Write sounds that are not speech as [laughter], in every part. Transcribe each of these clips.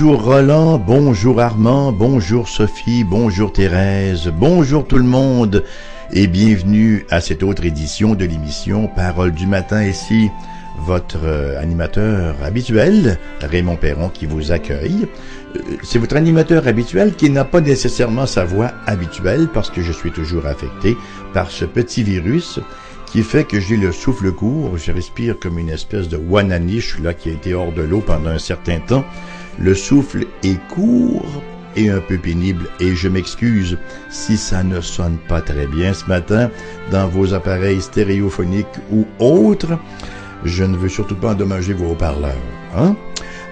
Bonjour Roland, bonjour Armand, bonjour Sophie, bonjour Thérèse, bonjour tout le monde et bienvenue à cette autre édition de l'émission Parole du matin ici votre euh, animateur habituel, Raymond Perron, qui vous accueille. Euh, c'est votre animateur habituel qui n'a pas nécessairement sa voix habituelle parce que je suis toujours affecté par ce petit virus qui fait que j'ai le souffle court, je respire comme une espèce de wananiche là qui a été hors de l'eau pendant un certain temps. Le souffle est court et un peu pénible et je m'excuse si ça ne sonne pas très bien ce matin dans vos appareils stéréophoniques ou autres. Je ne veux surtout pas endommager vos haut-parleurs. Hein?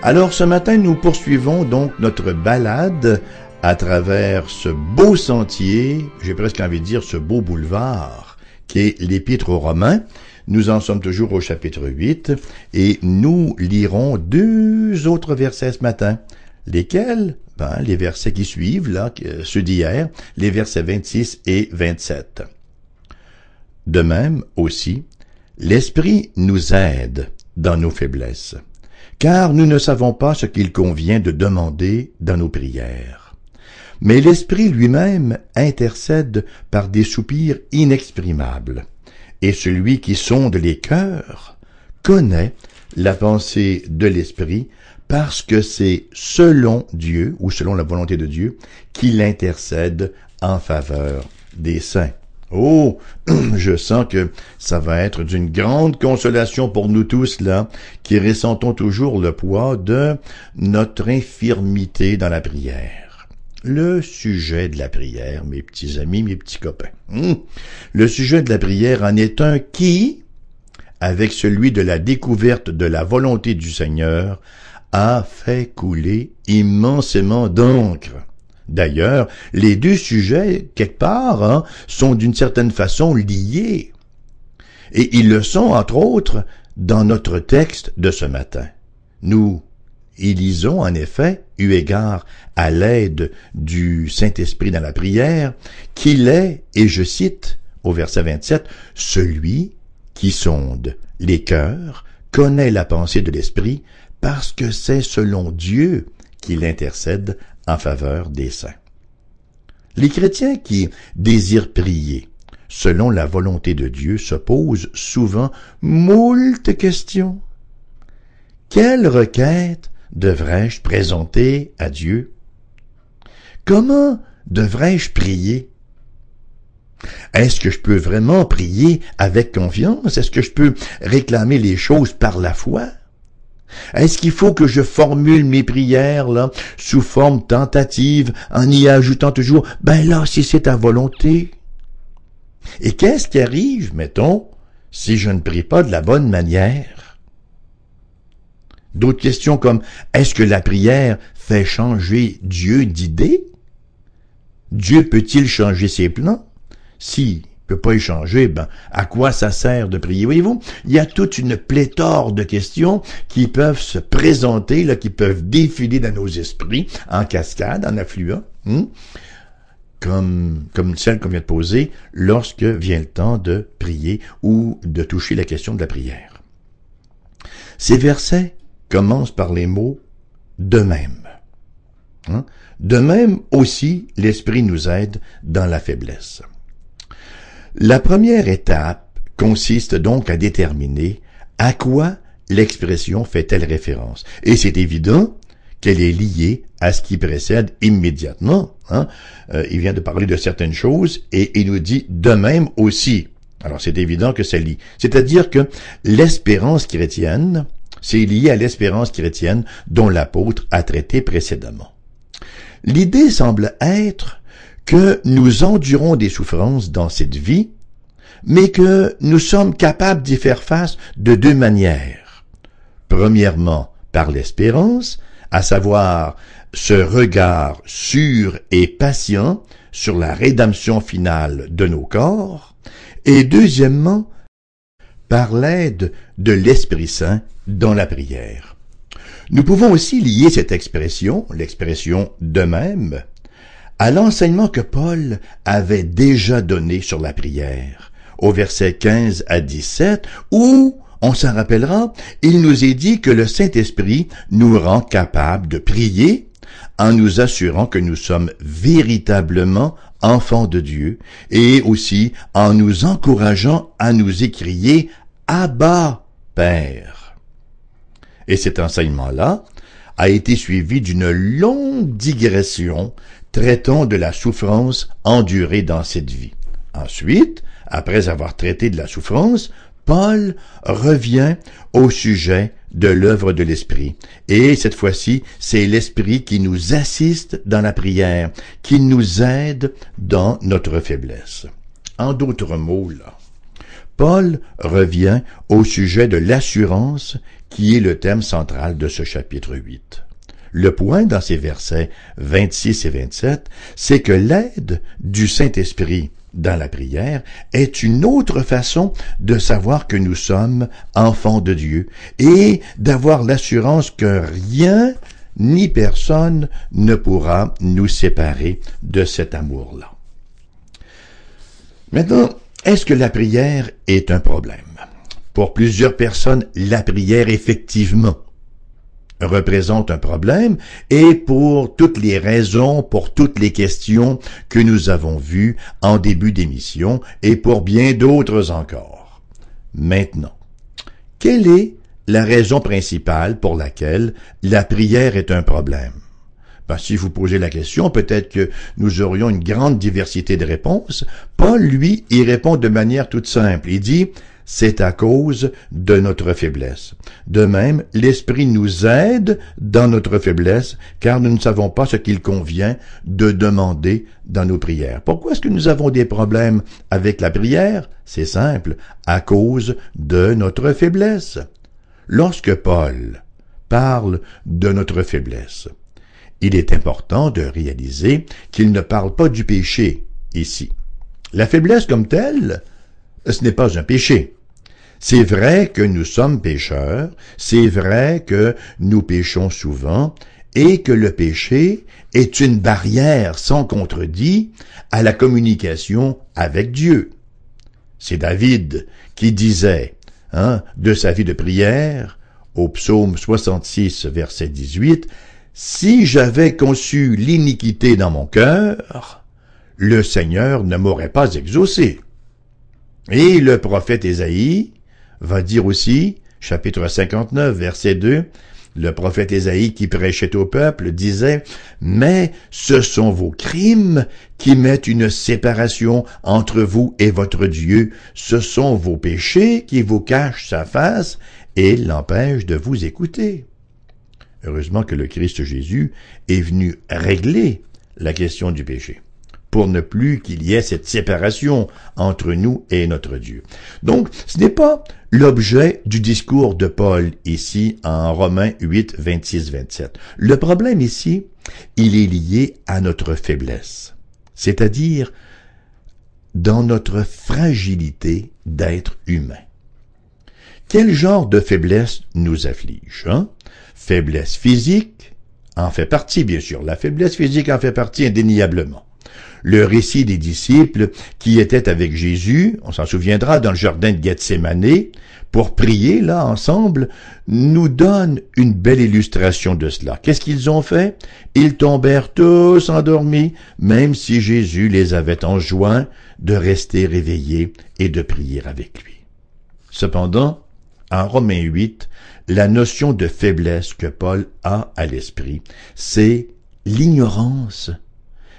Alors ce matin, nous poursuivons donc notre balade à travers ce beau sentier, j'ai presque envie de dire ce beau boulevard, qui est l'Épître aux Romains. Nous en sommes toujours au chapitre 8 et nous lirons deux autres versets ce matin. Lesquels? Ben, Les versets qui suivent, là, ceux d'hier, les versets 26 et 27. De même aussi, L'Esprit nous aide dans nos faiblesses, car nous ne savons pas ce qu'il convient de demander dans nos prières. Mais l'Esprit lui-même intercède par des soupirs inexprimables, et celui qui sonde les cœurs connaît la pensée de l'Esprit parce que c'est selon Dieu, ou selon la volonté de Dieu, qu'il intercède en faveur des saints. Oh, [clears throat] je sens que ça va être d'une grande consolation pour nous tous là, qui ressentons toujours le poids de notre infirmité dans la prière. Le sujet de la prière, mes petits amis, mes petits copains. Hmm? Le sujet de la prière en est un qui, avec celui de la découverte de la volonté du Seigneur, a fait couler immensément d'encre. D'ailleurs, les deux sujets, quelque part, hein, sont d'une certaine façon liés. Et ils le sont, entre autres, dans notre texte de ce matin. Nous y lisons, en effet, eu égard à l'aide du Saint-Esprit dans la prière, qu'il est, et je cite au verset 27, celui qui sonde les cœurs, connaît la pensée de l'Esprit, parce que c'est selon Dieu qu'il intercède en faveur des saints. Les chrétiens qui désirent prier selon la volonté de Dieu se posent souvent moult questions. Quelle requête devrais-je présenter à Dieu? Comment devrais-je prier? Est-ce que je peux vraiment prier avec confiance? Est-ce que je peux réclamer les choses par la foi? Est-ce qu'il faut que je formule mes prières sous forme tentative en y ajoutant toujours ben là si c'est ta volonté Et qu'est-ce qui arrive, mettons, si je ne prie pas de la bonne manière? D'autres questions comme est-ce que la prière fait changer Dieu d'idée? Dieu peut-il changer ses plans? Si peut pas échanger, ben, à quoi ça sert de prier? Voyez-vous, il y a toute une pléthore de questions qui peuvent se présenter, là, qui peuvent défiler dans nos esprits, en cascade, en affluent, hein, comme, comme celle qu'on vient de poser, lorsque vient le temps de prier ou de toucher la question de la prière. Ces versets commencent par les mots de même. Hein. De même aussi, l'Esprit nous aide dans la faiblesse. La première étape consiste donc à déterminer à quoi l'expression fait-elle référence. Et c'est évident qu'elle est liée à ce qui précède immédiatement. Hein. Euh, il vient de parler de certaines choses et il nous dit de même aussi. Alors c'est évident que c'est lié. C'est-à-dire que l'espérance chrétienne, c'est lié à l'espérance chrétienne dont l'apôtre a traité précédemment. L'idée semble être que nous endurons des souffrances dans cette vie, mais que nous sommes capables d'y faire face de deux manières. Premièrement, par l'espérance, à savoir ce regard sûr et patient sur la rédemption finale de nos corps, et deuxièmement, par l'aide de l'Esprit Saint dans la prière. Nous pouvons aussi lier cette expression, l'expression de même, à l'enseignement que Paul avait déjà donné sur la prière, au verset 15 à 17, où on s'en rappellera, il nous est dit que le Saint-Esprit nous rend capables de prier en nous assurant que nous sommes véritablement enfants de Dieu et aussi en nous encourageant à nous écrier Abba, Père. Et cet enseignement-là a été suivi d'une longue digression traitant de la souffrance endurée dans cette vie. Ensuite, après avoir traité de la souffrance, Paul revient au sujet de l'œuvre de l'Esprit. Et cette fois-ci, c'est l'Esprit qui nous assiste dans la prière, qui nous aide dans notre faiblesse. En d'autres mots, Paul revient au sujet de l'assurance qui est le thème central de ce chapitre 8. Le point dans ces versets 26 et 27, c'est que l'aide du Saint-Esprit dans la prière est une autre façon de savoir que nous sommes enfants de Dieu et d'avoir l'assurance que rien ni personne ne pourra nous séparer de cet amour-là. Maintenant, est-ce que la prière est un problème? Pour plusieurs personnes, la prière, effectivement, représente un problème et pour toutes les raisons, pour toutes les questions que nous avons vues en début d'émission et pour bien d'autres encore. Maintenant, quelle est la raison principale pour laquelle la prière est un problème? Ben, si vous posez la question, peut-être que nous aurions une grande diversité de réponses. Paul, lui, y répond de manière toute simple. Il dit, c'est à cause de notre faiblesse. De même, l'Esprit nous aide dans notre faiblesse, car nous ne savons pas ce qu'il convient de demander dans nos prières. Pourquoi est-ce que nous avons des problèmes avec la prière? C'est simple, à cause de notre faiblesse. Lorsque Paul parle de notre faiblesse, il est important de réaliser qu'il ne parle pas du péché ici. La faiblesse comme telle, ce n'est pas un péché. C'est vrai que nous sommes pécheurs, c'est vrai que nous péchons souvent, et que le péché est une barrière sans contredit à la communication avec Dieu. C'est David qui disait, hein, de sa vie de prière, au psaume 66, verset 18, Si j'avais conçu l'iniquité dans mon cœur, le Seigneur ne m'aurait pas exaucé. Et le prophète Ésaïe va dire aussi, chapitre 59, verset 2, le prophète Ésaïe qui prêchait au peuple disait, Mais ce sont vos crimes qui mettent une séparation entre vous et votre Dieu, ce sont vos péchés qui vous cachent sa face et l'empêchent de vous écouter. Heureusement que le Christ Jésus est venu régler la question du péché pour ne plus qu'il y ait cette séparation entre nous et notre Dieu. Donc, ce n'est pas l'objet du discours de Paul ici en Romains 8, 26, 27. Le problème ici, il est lié à notre faiblesse, c'est-à-dire dans notre fragilité d'être humain. Quel genre de faiblesse nous afflige hein? Faiblesse physique en fait partie, bien sûr. La faiblesse physique en fait partie indéniablement le récit des disciples qui étaient avec Jésus, on s'en souviendra, dans le jardin de Gethsemane, pour prier là ensemble, nous donne une belle illustration de cela. Qu'est-ce qu'ils ont fait? Ils tombèrent tous endormis, même si Jésus les avait enjoints de rester réveillés et de prier avec lui. Cependant, en Romains 8, la notion de faiblesse que Paul a à l'esprit, c'est l'ignorance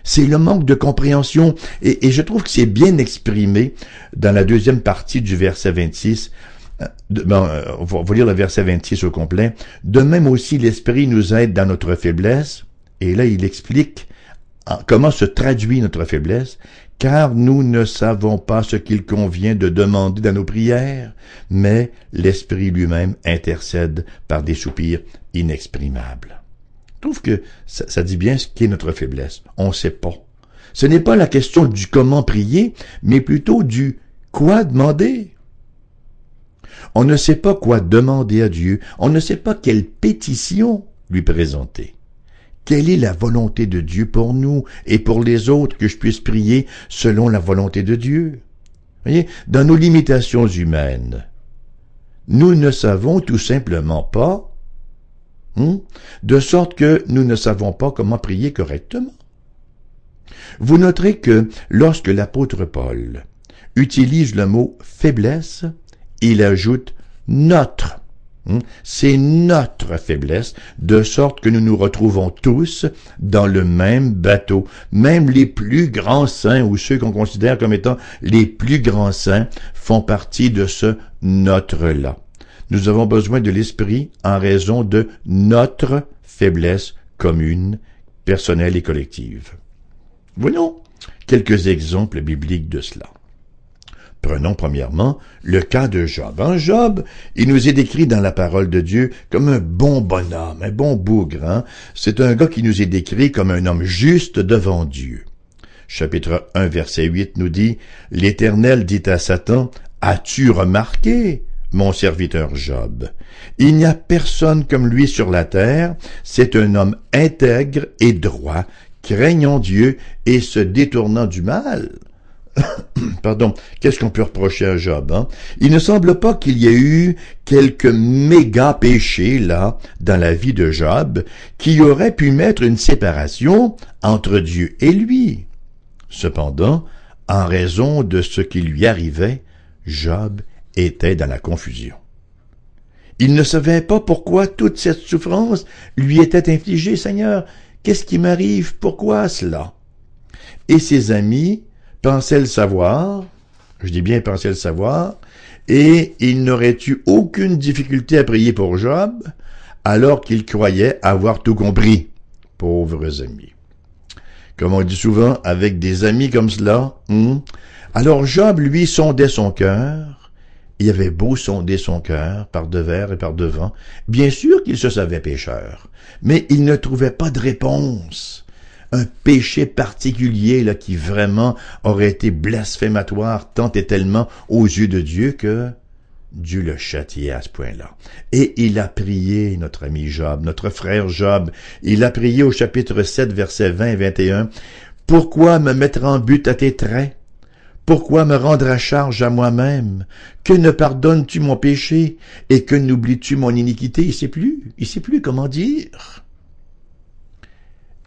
c'est le manque de compréhension. Et, je trouve que c'est bien exprimé dans la deuxième partie du verset 26. Euh, bon, euh, on va lire le verset 26 au complet. De même aussi, l'Esprit nous aide dans notre faiblesse. Et là, il explique comment se traduit notre faiblesse, car nous ne savons pas ce qu'il convient de demander dans nos prières, mais l'Esprit lui-même intercède par des soupirs inexprimables. Je trouve que ça, dit bien ce qu'est notre faiblesse. On ne sait pas. Ce n'est pas la question du comment prier, mais plutôt du quoi demander. On ne sait pas quoi demander à Dieu, on ne sait pas quelle pétition lui présenter. Quelle est la volonté de Dieu pour nous et pour les autres que je puisse prier selon la volonté de Dieu? Voyez, dans nos limitations humaines, nous ne savons tout simplement pas, hein, de sorte que nous ne savons pas comment prier correctement. Vous noterez que lorsque l'apôtre Paul utilise le mot faiblesse, il ajoute notre. Hein, c'est notre faiblesse, de sorte que nous nous retrouvons tous dans le même bateau. Même les plus grands saints, ou ceux qu'on considère comme étant les plus grands saints, font partie de ce notre-là. Nous avons besoin de l'Esprit en raison de notre faiblesse commune, personnelle et collective. Voyons quelques exemples bibliques de cela. Prenons premièrement le cas de Job. En Job, il nous est décrit dans la parole de Dieu comme un bon bonhomme, un bon bougre. Hein. C'est un gars qui nous est décrit comme un homme juste devant Dieu. Chapitre 1, verset 8 nous dit, L'Éternel dit à Satan, As-tu remarqué mon serviteur Job. Il n'y a personne comme lui sur la terre, c'est un homme intègre et droit, craignant Dieu et se détournant du mal. [coughs] Pardon, qu'est-ce qu'on peut reprocher à Job hein? Il ne semble pas qu'il y ait eu quelques méga péchés là dans la vie de Job qui auraient pu mettre une séparation entre Dieu et lui. Cependant, en raison de ce qui lui arrivait, Job était dans la confusion. Il ne savait pas pourquoi toute cette souffrance lui était infligée. Seigneur, qu'est-ce qui m'arrive? Pourquoi cela? Et ses amis pensaient le savoir, je dis bien pensaient le savoir, et il n'aurait eu aucune difficulté à prier pour Job, alors qu'il croyait avoir tout compris. Pauvres amis. Comme on dit souvent, avec des amis comme cela, hmm, alors Job, lui, sondait son cœur, il avait beau sonder son cœur par devers et par devant. Bien sûr qu'il se savait pécheur, mais il ne trouvait pas de réponse. Un péché particulier là qui vraiment aurait été blasphématoire tant et tellement aux yeux de Dieu que Dieu le châtiait à ce point-là. Et il a prié, notre ami Job, notre frère Job, il a prié au chapitre 7, versets 20 et 21, Pourquoi me mettre en but à tes traits? Pourquoi me rendre à charge à moi-même? Que ne pardonnes-tu mon péché? Et que n'oublies-tu mon iniquité? Il sait plus, il sait plus comment dire.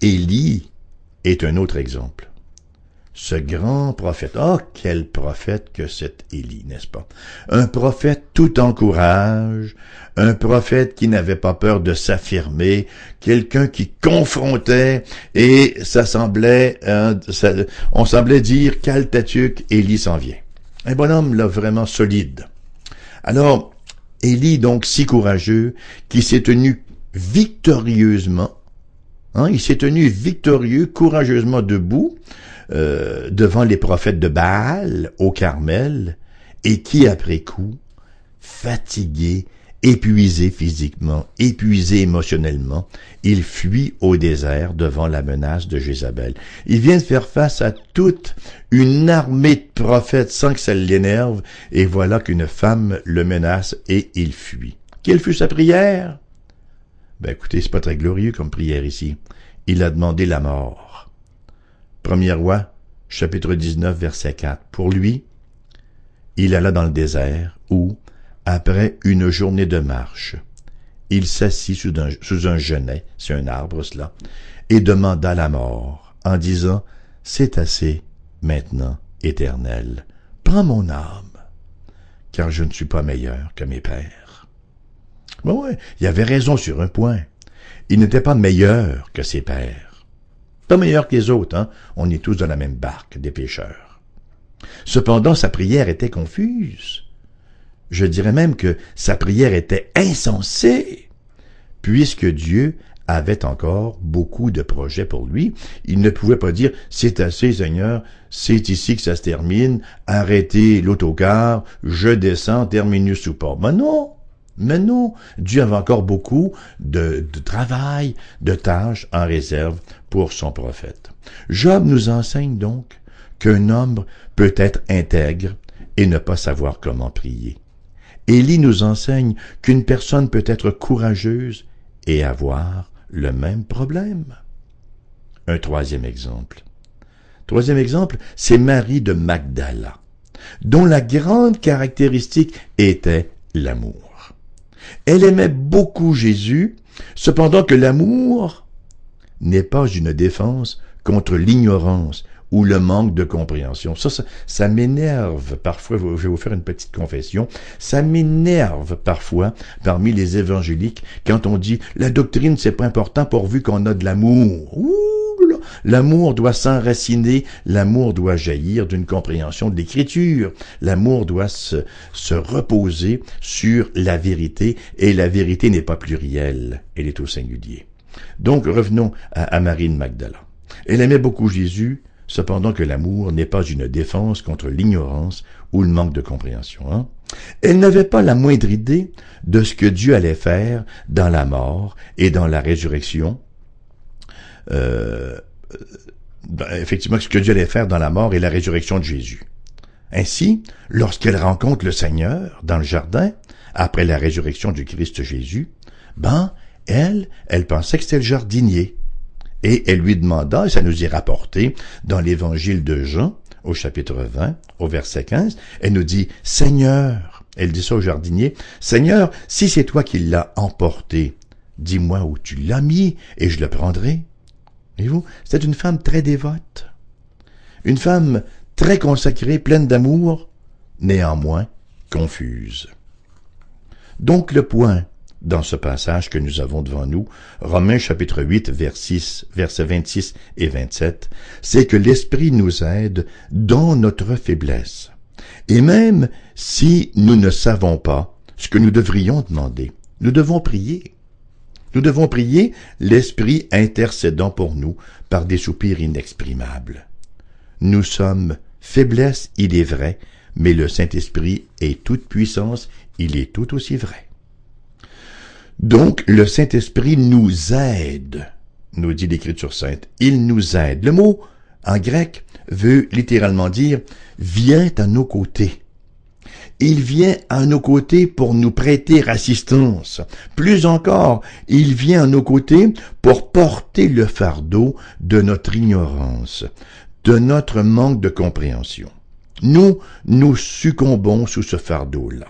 Élie est un autre exemple ce grand prophète. Oh, quel prophète que cet Élie, n'est-ce pas? Un prophète tout en courage, un prophète qui n'avait pas peur de s'affirmer, quelqu'un qui confrontait et ça semblait, hein, on semblait dire, Caltatuc, Élie s'en vient. Un bonhomme là vraiment solide. Alors, Élie donc si courageux, qui s'est tenu victorieusement, hein, il s'est tenu victorieux, courageusement debout, euh, devant les prophètes de Baal au Carmel et qui, après coup, fatigué, épuisé physiquement, épuisé émotionnellement, il fuit au désert devant la menace de Jézabel. Il vient de faire face à toute une armée de prophètes sans que ça l'énerve, et voilà qu'une femme le menace et il fuit. Quelle fut sa prière? Ben écoutez, c'est pas très glorieux comme prière ici. Il a demandé la mort. Premier roi, chapitre 19, verset 4. Pour lui, il alla dans le désert où, après une journée de marche, il s'assit sous un, genêt, c'est un arbre cela, et demanda la mort, en disant, C'est assez, maintenant, éternel, prends mon âme, car je ne suis pas meilleur que mes pères. Ouais, il avait raison sur un point. Il n'était pas meilleur que ses pères pas meilleur que les autres, hein? On est tous dans la même barque, des pécheurs. Cependant, sa prière était confuse. Je dirais même que sa prière était insensée, puisque Dieu avait encore beaucoup de projets pour lui. Il ne pouvait pas dire c'est assez Seigneur, c'est ici que ça se termine, arrêtez l'autocar, je descends, terminus ou pas. Mais non, mais non, Dieu avait encore beaucoup de, travail, de tâches en réserve pour son prophète. Job nous enseigne donc qu'un homme peut être intègre et ne pas savoir comment prier. Élie nous enseigne qu'une personne peut être courageuse et avoir le même problème. Un troisième exemple. Troisième exemple, c'est Marie de Magdala, dont la grande caractéristique était l'amour. Elle aimait beaucoup Jésus, cependant que l'amour n'est pas une défense contre l'ignorance ou le manque de compréhension. Ça, ça, m'énerve parfois, je vais vous faire une petite confession, ça m'énerve parfois parmi les évangéliques quand on dit la doctrine c'est pas important pourvu qu'on a de l'amour. L'amour doit s'enraciner, l'amour doit jaillir d'une compréhension de l'écriture, l'amour doit se, se reposer sur la vérité et la vérité n'est pas plurielle, elle est au singulier. Donc revenons à, à Marie Magdala. Elle aimait beaucoup Jésus, cependant que l'amour n'est pas une défense contre l'ignorance ou le manque de compréhension. Hein? Elle n'avait pas la moindre idée de ce que Dieu allait faire dans la mort et dans la résurrection. Euh, effectivement, ce que Dieu allait faire dans la mort et la résurrection de Jésus. Ainsi, lorsqu'elle rencontre le Seigneur dans le jardin, après la résurrection du Christ Jésus, ben, elle, elle pensait que c'était le jardinier. Et elle lui demanda, et ça nous est rapporté dans l'évangile de Jean, au chapitre 20, au verset 15, elle nous dit, Seigneur, elle dit ça au jardinier, Seigneur, si c'est toi qui l'as emporté, dis-moi où tu l'as mis, et je le prendrai. Et vous, c'était une femme très dévote, une femme très consacrée, pleine d'amour, néanmoins confuse. Donc le point dans ce passage que nous avons devant nous, Romains chapitre 8, versets 26 et 27, c'est que l'Esprit nous aide dans notre faiblesse. Et même si nous ne savons pas ce que nous devrions demander, nous devons prier. Nous devons prier l'Esprit intercédant pour nous par des soupirs inexprimables. Nous sommes faiblesse, il est vrai, mais le Saint-Esprit est toute puissance, il est tout aussi vrai. Donc, le Saint-Esprit nous aide, nous dit l'Écriture sainte. Il nous aide. Le mot, en grec, veut littéralement dire vient à nos côtés. Il vient à nos côtés pour nous prêter assistance. Plus encore, il vient à nos côtés pour porter le fardeau de notre ignorance, de notre manque de compréhension. Nous, nous succombons sous ce fardeau-là.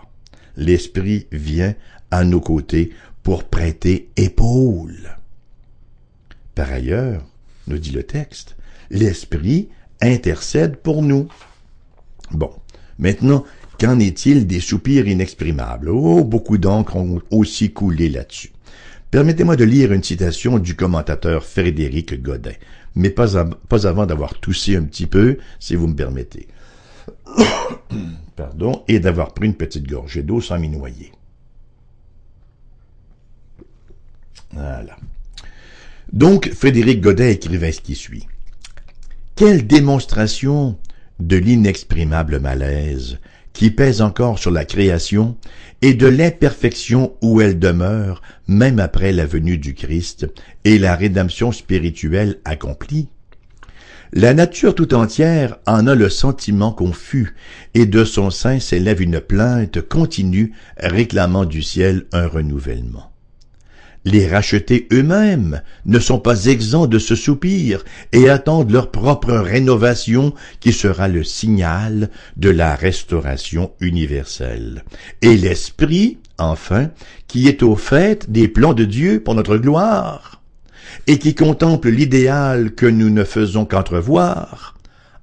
L'Esprit vient à nos côtés pour prêter épaule. Par ailleurs, nous dit le texte, l'Esprit intercède pour nous. Bon, maintenant, qu'en est-il des soupirs inexprimables? Oh, beaucoup d'encre ont aussi coulé là-dessus. Permettez-moi de lire une citation du commentateur Frédéric Godin, mais pas, avant d'avoir toussé un petit peu, si vous me permettez. [coughs] Pardon, et d'avoir pris une petite gorgée d'eau sans m'y noyer. Voilà. Donc, Frédéric Godet écrivait ce qui suit. Quelle démonstration de l'inexprimable malaise qui pèse encore sur la création et de l'imperfection où elle demeure même après la venue du Christ et la rédemption spirituelle accomplie? La nature tout entière en a le sentiment confus, et de son sein s'élève une plainte continue réclamant du ciel un renouvellement. Les rachetés eux-mêmes ne sont pas exempts de ce soupir et attendent leur propre rénovation qui sera le signal de la restauration universelle. Et l'Esprit, enfin, qui est au fait des plans de Dieu pour notre gloire, et qui contemple l'idéal que nous ne faisons qu'entrevoir,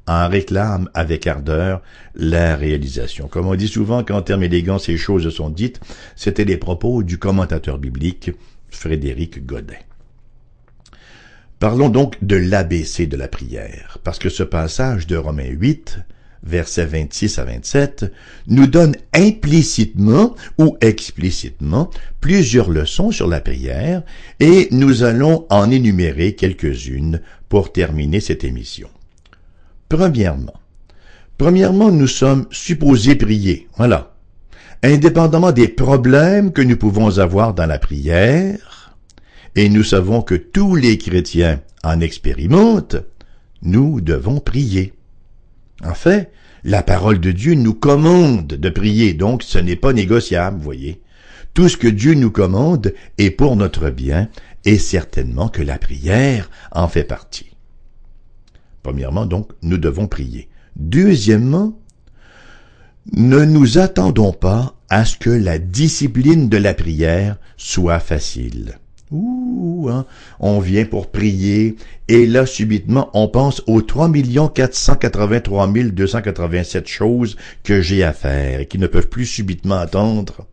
en réclame avec ardeur la réalisation. Comme on dit souvent qu'en termes élégants ces choses sont dites, c'était les propos du commentateur biblique Frédéric Godin. Parlons donc de l'ABC de la prière, parce que ce passage de Romains 8, versets 26 à 27, nous donne implicitement ou explicitement plusieurs leçons sur la prière, et nous allons en énumérer quelques-unes pour terminer cette émission. Premièrement, premièrement, nous sommes supposés prier. Voilà indépendamment des problèmes que nous pouvons avoir dans la prière, et nous savons que tous les chrétiens en expérimentent, nous devons prier. En fait, la parole de Dieu nous commande de prier, donc ce n'est pas négociable, voyez. Tout ce que Dieu nous commande est pour notre bien, et certainement que la prière en fait partie. Premièrement, donc, nous devons prier. Deuxièmement, Ne nous attendons pas à ce que la discipline de la prière soit facile. Ouh, hein, on vient pour prier, et là, subitement, on pense aux 3 483 287 choses que j'ai à faire et qui ne peuvent plus subitement attendre.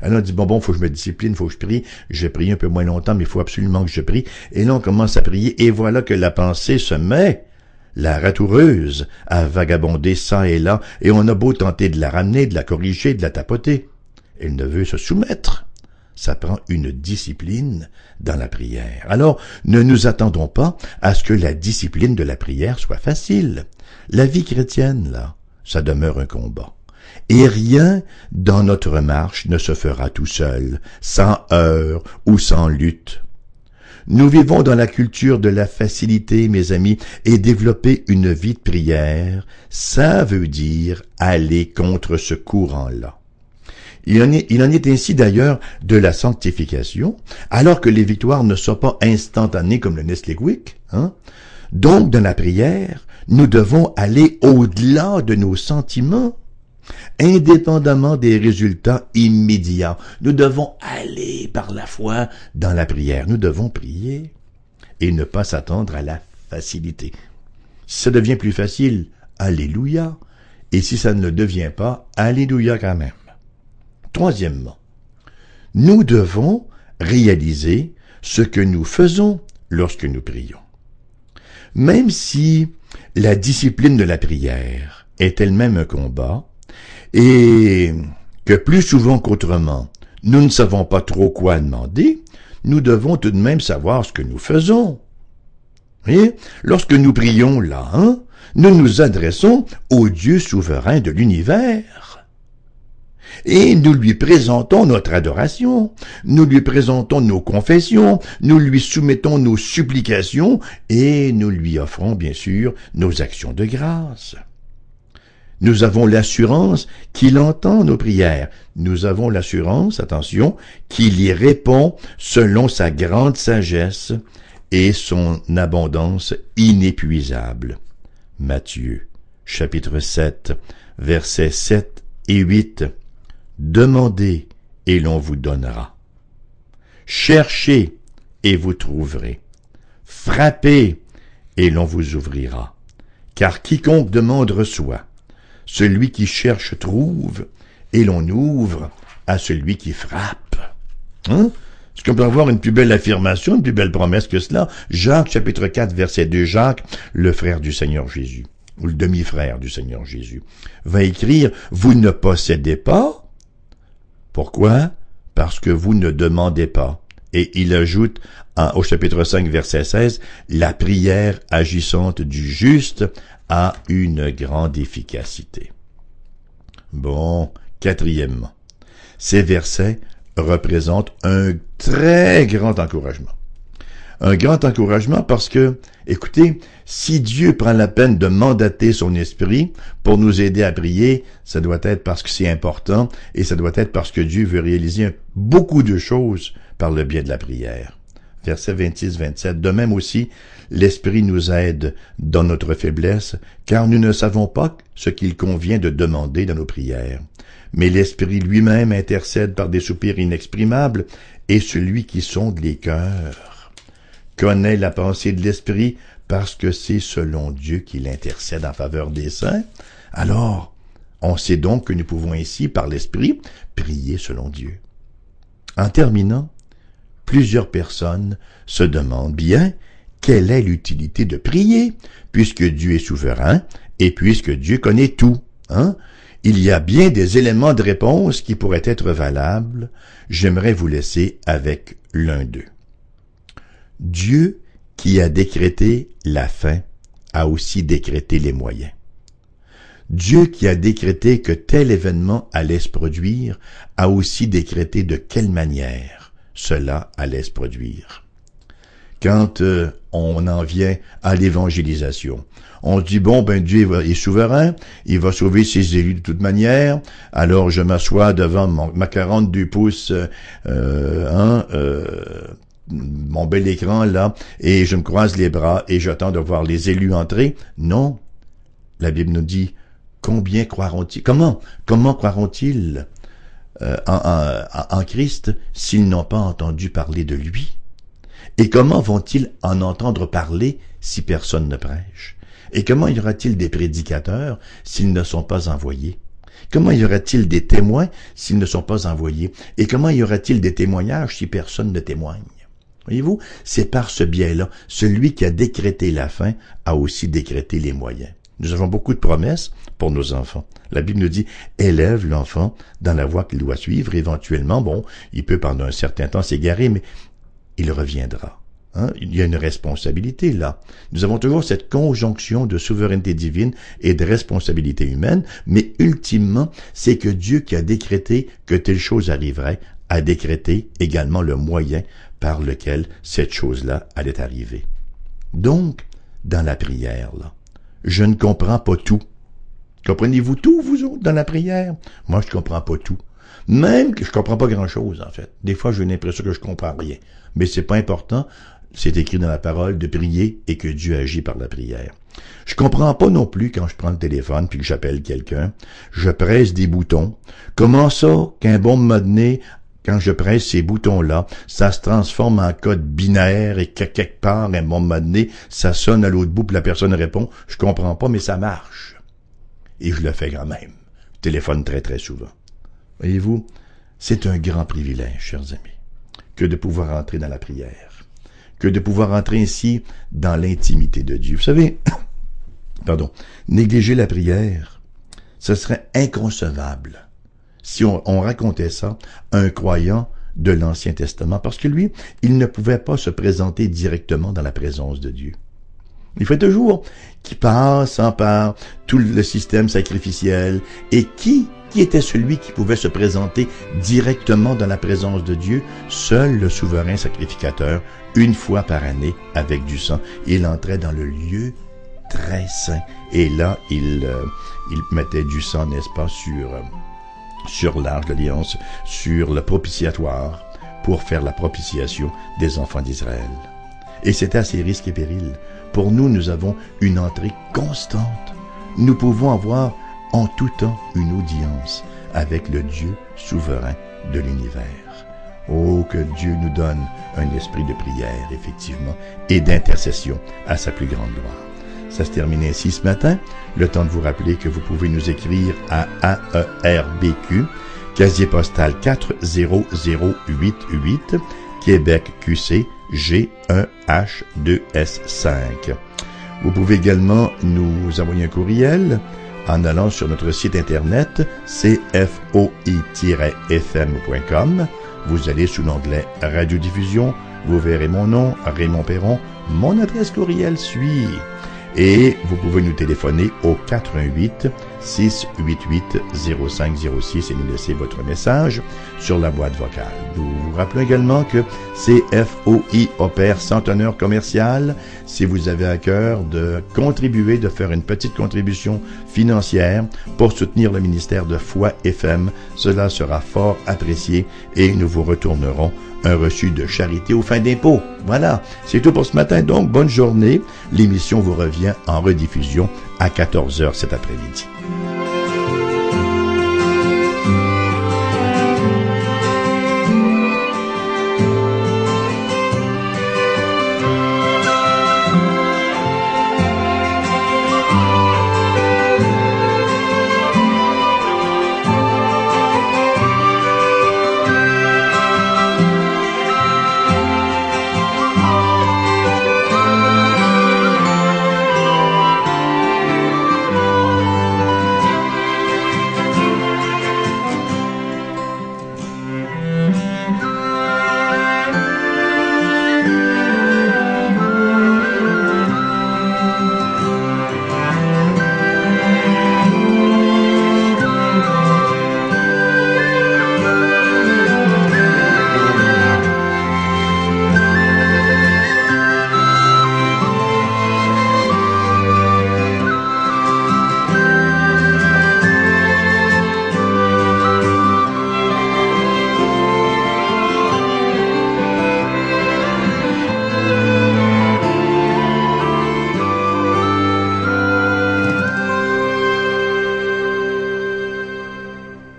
Alors on dit, bon, bon, faut que je me discipline, faut que je prie. Je prie un peu moins longtemps, mais il faut absolument que je prie. Et là, on commence à prier, et voilà que la pensée se met, la ratoureuse, à vagabonder ça et là, et on a beau tenter de la ramener, de la corriger, de la tapoter. Elle ne veut se soumettre ça prend une discipline dans la prière. Alors, ne nous attendons pas à ce que la discipline de la prière soit facile. La vie chrétienne, là, ça demeure un combat. Et rien dans notre marche ne se fera tout seul, sans heurts ou sans lutte. Nous vivons dans la culture de la facilité, mes amis, et développer une vie de prière, ça veut dire aller contre ce courant-là. Il en, est, ainsi d'ailleurs de la sanctification, alors que les victoires ne sont pas instantanées comme le Nestlé Quick. Hein? Donc, dans la prière, nous devons aller au-delà de nos sentiments, indépendamment des résultats immédiats. Nous devons aller par la foi dans la prière. Nous devons prier et ne pas s'attendre à la facilité. Si ça devient plus facile, Alléluia. Et si ça ne devient pas, Alléluia quand même. Troisièmement, nous devons réaliser ce que nous faisons lorsque nous prions. Même si la discipline de la prière est elle-même un combat, et que plus souvent qu'autrement, nous ne savons pas trop quoi demander, nous devons tout de même savoir ce que nous faisons. Et lorsque nous prions là, hein, nous nous adressons au Dieu souverain de l'univers et nous lui présentons notre adoration, nous lui présentons nos confessions, nous lui soumettons nos supplications et nous lui offrons bien sûr nos actions de grâce. Nous avons l'assurance qu'il entend nos prières. Nous avons l'assurance, attention, qu'il y répond selon sa grande sagesse et son abondance inépuisable. Matthieu, chapitre 7, versets 7 et 8. Demandez et l'on vous donnera. Cherchez et vous trouverez. Frappez et l'on vous ouvrira. Car quiconque demande reçoit. Celui qui cherche trouve et l'on ouvre à celui qui frappe. Hein? Est-ce qu'on peut avoir une plus belle affirmation, une plus belle promesse que cela? Jacques chapitre 4 verset 2, Jacques, le frère du Seigneur Jésus, ou le demi-frère du Seigneur Jésus, va écrire, vous ne possédez pas, pourquoi? Parce que vous ne demandez pas. Et il ajoute au chapitre 5, verset 16, la prière agissante du juste a une grande efficacité. Bon, quatrièmement, ces versets représentent un très grand encouragement un grand encouragement parce que, écoutez, si Dieu prend la peine de mandater son esprit pour nous aider à prier, ça doit être parce que c'est important et ça doit être parce que Dieu veut réaliser beaucoup de choses par le biais de la prière. Verset 26-27. De même aussi, l'Esprit nous aide dans notre faiblesse, car nous ne savons pas ce qu'il convient de demander dans nos prières. Mais l'Esprit lui-même intercède par des soupirs inexprimables, et celui qui sonde les cœurs connaît la pensée de l'Esprit parce que c'est selon Dieu qu'il intercède en faveur des saints, alors on sait donc que nous pouvons ainsi, par l'Esprit, prier selon Dieu. En terminant, plusieurs personnes se demandent bien quelle est l'utilité de prier, puisque Dieu est souverain et puisque Dieu connaît tout. Hein? Il y a bien des éléments de réponse qui pourraient être valables. J'aimerais vous laisser avec l'un d'eux. Dieu qui a décrété la fin a aussi décrété les moyens. Dieu qui a décrété que tel événement allait se produire a aussi décrété de quelle manière cela allait se produire. Quand euh, on en vient à l'évangélisation, on dit bon ben Dieu est souverain, il va sauver ses élus de toute manière. Alors je m'assois devant ma 42 pouces euh, hein, euh, mon bel écran là, et je me croise les bras et j'attends de voir les élus entrer. Non. La Bible nous dit, combien croiront-ils Comment Comment croiront-ils? Euh, en, Christ s'ils n'ont pas entendu parler de lui? Et comment vont-ils en entendre parler si personne ne prêche? Et comment y aura-t-il des prédicateurs s'ils ne sont pas envoyés? Comment y aura-t-il des témoins s'ils ne sont pas envoyés? Et comment y aura-t-il des témoignages si personne ne témoigne? Voyez-vous, c'est par ce biais-là, celui qui a décrété la fin a aussi décrété les moyens. Nous avons beaucoup de promesses pour nos enfants. La Bible nous dit, élève l'enfant dans la voie qu'il doit suivre. Éventuellement, bon, il peut pendant un certain temps s'égarer, mais il reviendra. Hein? Il y a une responsabilité là. Nous avons toujours cette conjonction de souveraineté divine et de responsabilité humaine, mais ultimement, c'est que Dieu qui a décrété que telle chose arriverait, a décrété également le moyen par lequel cette chose-là allait arriver. Donc, dans la prière, là, je ne comprends pas tout. Comprenez-vous tout, vous autres, dans la prière? Moi, je comprends pas tout. Même que je comprends pas grand-chose, en fait. Des fois, j'ai l'impression que je comprends rien. Mais c'est pas important. C'est écrit dans la parole de prier et que Dieu agit par la prière. Je comprends pas non plus quand je prends le téléphone puis que j'appelle quelqu'un. Je presse des boutons. Comment ça qu'un bon moment donné, quand je presse ces boutons-là, ça se transforme en code binaire et que quelque part, à un moment donné, ça sonne à l'autre bout, puis la personne répond, je comprends pas, mais ça marche. Et je le fais quand même. Je téléphone très très souvent. Voyez-vous, c'est un grand privilège, chers amis, que de pouvoir entrer dans la prière, que de pouvoir entrer ainsi dans l'intimité de Dieu. Vous savez, [coughs] pardon, négliger la prière, ce serait inconcevable si on, racontait ça un croyant de l'Ancien Testament, parce que lui, il ne pouvait pas se présenter directement dans la présence de Dieu. Il fait toujours qui passe en par tout le système sacrificiel et qui qui était celui qui pouvait se présenter directement dans la présence de Dieu? Seul le souverain sacrificateur, une fois par année, avec du sang. Il entrait dans le lieu très saint. Et là, il, euh, il mettait du sang, n'est-ce pas, sur, euh, sur l'arche d'alliance, sur le propitiatoire, pour faire la propitiation des enfants d'Israël. Et c'est à ces risques et périls. Pour nous, nous avons une entrée constante. Nous pouvons avoir en tout temps une audience avec le Dieu souverain de l'univers. Oh, que Dieu nous donne un esprit de prière, effectivement, et d'intercession à sa plus grande gloire. Ça se termine ainsi ce matin. Le temps de vous rappeler que vous pouvez nous écrire à AERBQ, casier postal 40088, Québec QC G1H2S5. Vous pouvez également nous envoyer un courriel en allant sur notre site internet cfoi-fm.com. Vous allez sous l'onglet Radiodiffusion, vous verrez mon nom, Raymond Perron. Mon adresse courriel suit et vous pouvez nous téléphoner au 88 688 0506 et nous laisser votre message sur la boîte vocale. Nous vous rappelons également que CFOI opère sans teneur commerciale. Si vous avez à cœur de contribuer, de faire une petite contribution financière pour soutenir le ministère de Foi FM, cela sera fort apprécié et nous vous retournerons un reçu de charité aux fins d'impôt. Voilà, c'est tout pour ce matin, donc bonne journée. L'émission vous revient en rediffusion à 14h cet après-midi.